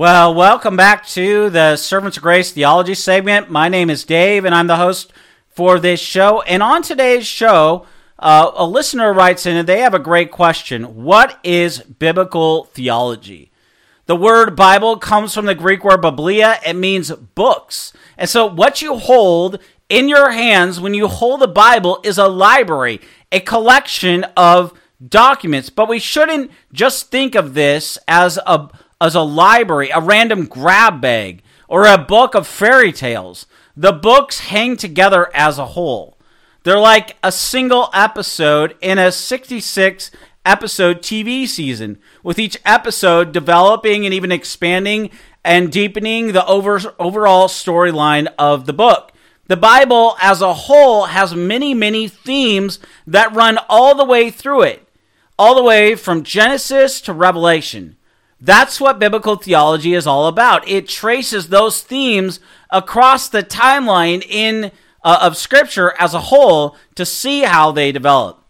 Well, welcome back to the Servants of Grace Theology segment. My name is Dave, and I'm the host for this show. And on today's show, uh, a listener writes in and they have a great question What is biblical theology? The word Bible comes from the Greek word biblia, it means books. And so, what you hold in your hands when you hold the Bible is a library, a collection of documents. But we shouldn't just think of this as a as a library, a random grab bag, or a book of fairy tales. The books hang together as a whole. They're like a single episode in a 66 episode TV season, with each episode developing and even expanding and deepening the over, overall storyline of the book. The Bible as a whole has many, many themes that run all the way through it, all the way from Genesis to Revelation. That's what biblical theology is all about. It traces those themes across the timeline in uh, of scripture as a whole to see how they develop.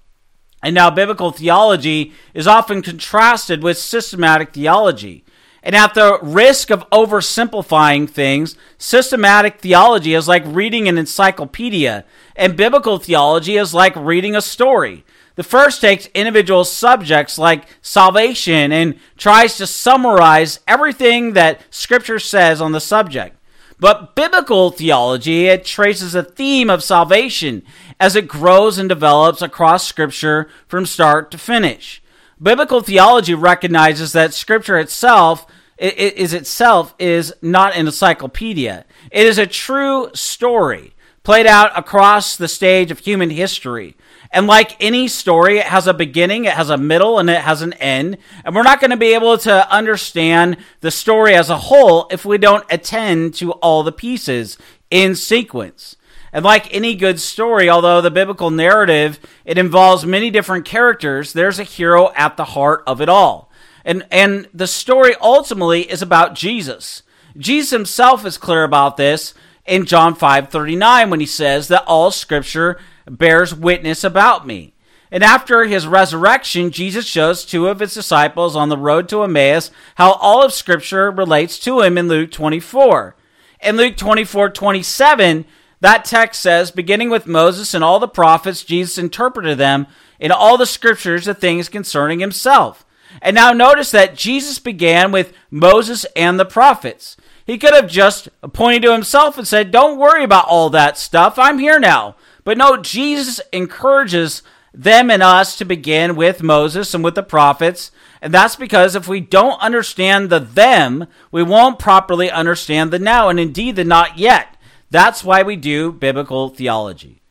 And now biblical theology is often contrasted with systematic theology. And at the risk of oversimplifying things, systematic theology is like reading an encyclopedia, and biblical theology is like reading a story. The first takes individual subjects like salvation and tries to summarize everything that Scripture says on the subject. But biblical theology, it traces a theme of salvation as it grows and develops across Scripture from start to finish. Biblical theology recognizes that Scripture itself is itself is not an encyclopedia. It is a true story played out across the stage of human history. And like any story, it has a beginning, it has a middle, and it has an end. And we're not going to be able to understand the story as a whole if we don't attend to all the pieces in sequence. And like any good story, although the biblical narrative, it involves many different characters, there's a hero at the heart of it all. And, and the story ultimately is about Jesus. Jesus himself is clear about this in John 5:39 when he says that all scripture bears witness about me. And after his resurrection, Jesus shows two of his disciples on the road to Emmaus how all of Scripture relates to him in Luke 24. In Luke 24 27, that text says, beginning with Moses and all the prophets, Jesus interpreted them in all the Scriptures the things concerning himself. And now notice that Jesus began with Moses and the prophets. He could have just pointed to himself and said, Don't worry about all that stuff. I'm here now. But no, Jesus encourages them and us to begin with Moses and with the prophets. And that's because if we don't understand the them, we won't properly understand the now and indeed the not yet. That's why we do biblical theology.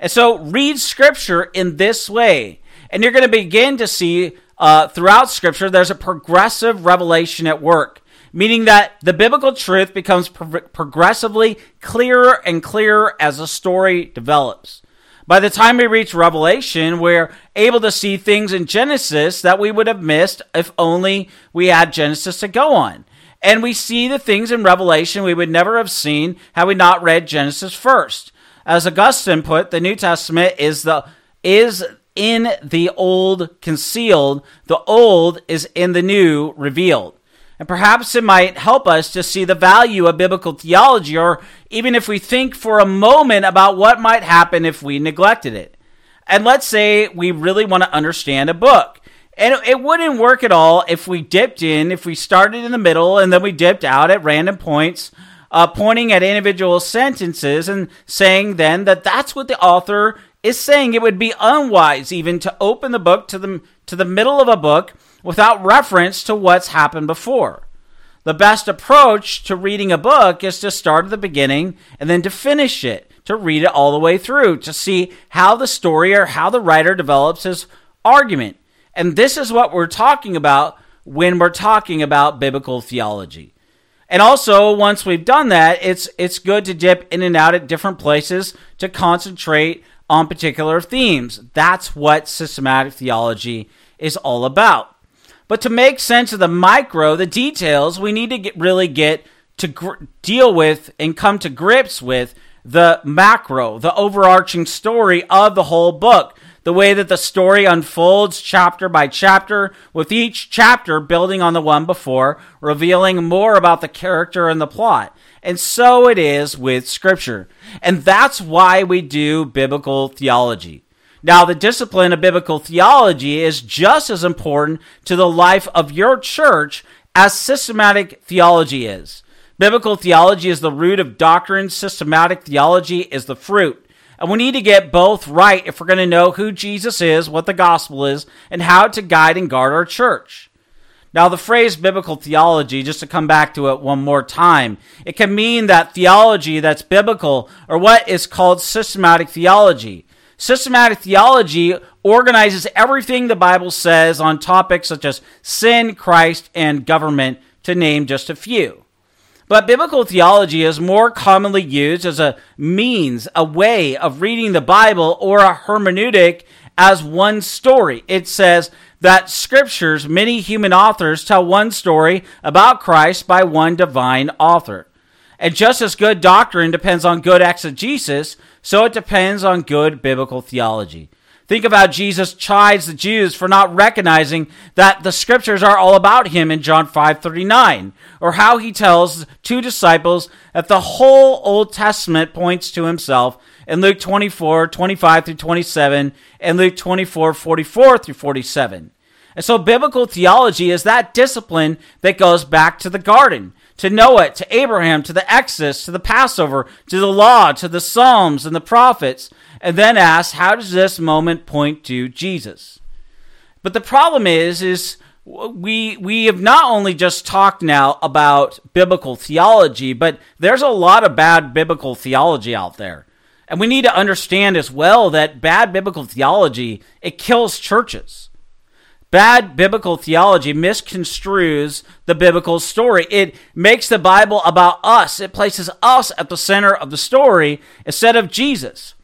And so read scripture in this way. And you're going to begin to see uh, throughout scripture there's a progressive revelation at work meaning that the biblical truth becomes pro- progressively clearer and clearer as the story develops. By the time we reach Revelation, we're able to see things in Genesis that we would have missed if only we had Genesis to go on. And we see the things in Revelation we would never have seen had we not read Genesis first. As Augustine put, the New Testament is the is in the old concealed, the old is in the new revealed. And perhaps it might help us to see the value of biblical theology, or even if we think for a moment about what might happen if we neglected it. And let's say we really want to understand a book. And it wouldn't work at all if we dipped in, if we started in the middle and then we dipped out at random points, uh, pointing at individual sentences and saying then that that's what the author is saying. It would be unwise even to open the book to the, to the middle of a book without reference to what's happened before. The best approach to reading a book is to start at the beginning and then to finish it, to read it all the way through, to see how the story or how the writer develops his argument. And this is what we're talking about when we're talking about biblical theology. And also, once we've done that, it's it's good to dip in and out at different places to concentrate on particular themes. That's what systematic theology is all about. But to make sense of the micro, the details, we need to get, really get to gr- deal with and come to grips with the macro, the overarching story of the whole book the way that the story unfolds chapter by chapter, with each chapter building on the one before, revealing more about the character and the plot. And so it is with Scripture. And that's why we do biblical theology. Now, the discipline of biblical theology is just as important to the life of your church as systematic theology is. Biblical theology is the root of doctrine, systematic theology is the fruit. And we need to get both right if we're going to know who Jesus is, what the gospel is, and how to guide and guard our church. Now, the phrase biblical theology, just to come back to it one more time, it can mean that theology that's biblical or what is called systematic theology. Systematic theology organizes everything the Bible says on topics such as sin, Christ, and government, to name just a few. But biblical theology is more commonly used as a means, a way of reading the Bible or a hermeneutic as one story. It says that scriptures, many human authors tell one story about Christ by one divine author. And just as good doctrine depends on good exegesis, so it depends on good biblical theology. Think about Jesus chides the Jews for not recognizing that the scriptures are all about him in John 5:39, or how he tells two disciples that the whole Old Testament points to himself in Luke 24, 25 through 27, and Luke 24, 44 through 47. And so biblical theology is that discipline that goes back to the garden, to Noah, to Abraham, to the Exodus, to the Passover, to the law, to the Psalms and the prophets, and then asks, how does this moment point to Jesus? But the problem is, is we we have not only just talked now about biblical theology, but there's a lot of bad biblical theology out there. And we need to understand as well that bad biblical theology, it kills churches. Bad biblical theology misconstrues the biblical story. It makes the Bible about us. It places us at the center of the story instead of Jesus.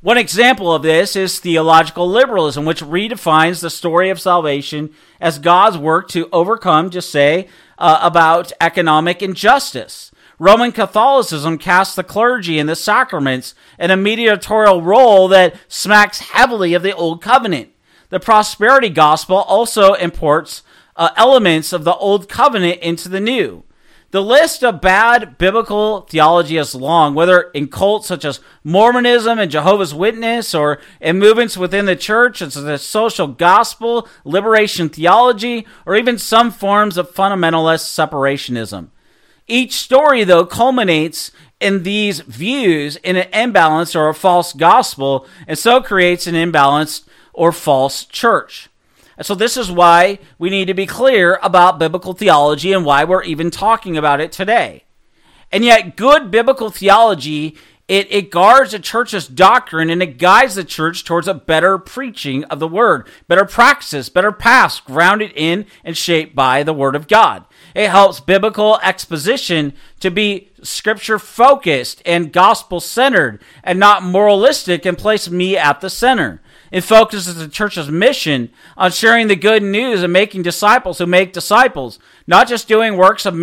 One example of this is theological liberalism, which redefines the story of salvation as God's work to overcome, just say, uh, about economic injustice. Roman Catholicism casts the clergy and the sacraments in a mediatorial role that smacks heavily of the Old Covenant. The prosperity gospel also imports uh, elements of the Old Covenant into the New. The list of bad biblical theology is long, whether in cults such as Mormonism and Jehovah's Witness, or in movements within the church such as the social gospel, liberation theology, or even some forms of fundamentalist separationism. Each story, though, culminates in these views in an imbalance or a false gospel, and so creates an imbalanced or false church. And so this is why we need to be clear about biblical theology and why we're even talking about it today. And yet, good biblical theology, it, it guards the church's doctrine and it guides the church towards a better preaching of the word, better practices, better paths grounded in and shaped by the word of God. It helps biblical exposition to be scripture focused and gospel centered and not moralistic and place me at the center. It focuses the church's mission on sharing the good news and making disciples who make disciples, not just doing works of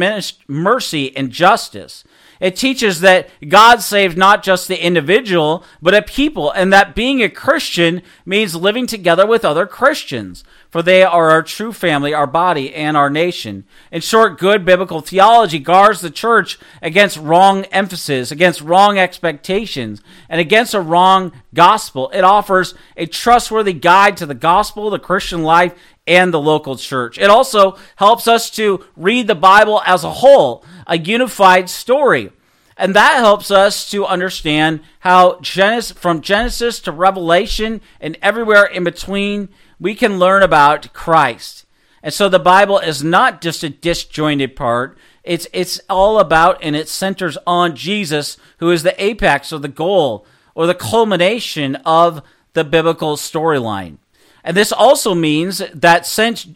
mercy and justice. It teaches that God saves not just the individual, but a people, and that being a Christian means living together with other Christians for they are our true family, our body, and our nation. In short, good biblical theology guards the church against wrong emphasis, against wrong expectations, and against a wrong gospel. It offers a trustworthy guide to the gospel, the Christian life, and the local church. It also helps us to read the Bible as a whole, a unified story. And that helps us to understand how Genesis, from Genesis to Revelation and everywhere in between, we can learn about Christ. And so the Bible is not just a disjointed part. It's it's all about and it centers on Jesus, who is the apex or the goal or the culmination of the biblical storyline. And this also means that since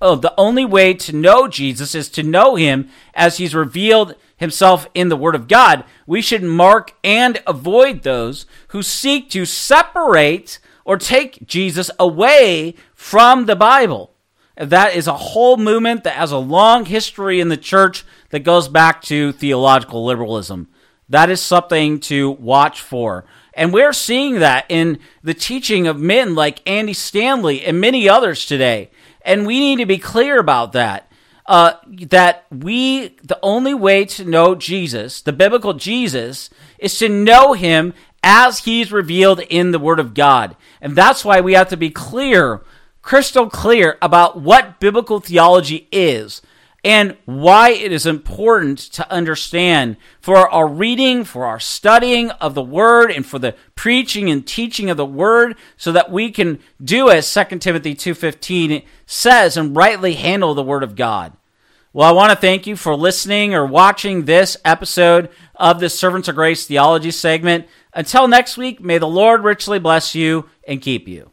uh, the only way to know Jesus is to know him as he's revealed himself in the Word of God, we should mark and avoid those who seek to separate or take Jesus away from the Bible. That is a whole movement that has a long history in the church that goes back to theological liberalism. That is something to watch for. And we're seeing that in the teaching of men like Andy Stanley and many others today. And we need to be clear about that. Uh, that we, the only way to know Jesus, the biblical Jesus, is to know him as he's revealed in the Word of God. And that's why we have to be clear, crystal clear, about what biblical theology is and why it is important to understand for our reading, for our studying of the word, and for the preaching and teaching of the word, so that we can do as 2 Timothy 2.15 says and rightly handle the word of God. Well, I want to thank you for listening or watching this episode of the Servants of Grace Theology segment. Until next week, may the Lord richly bless you and keep you.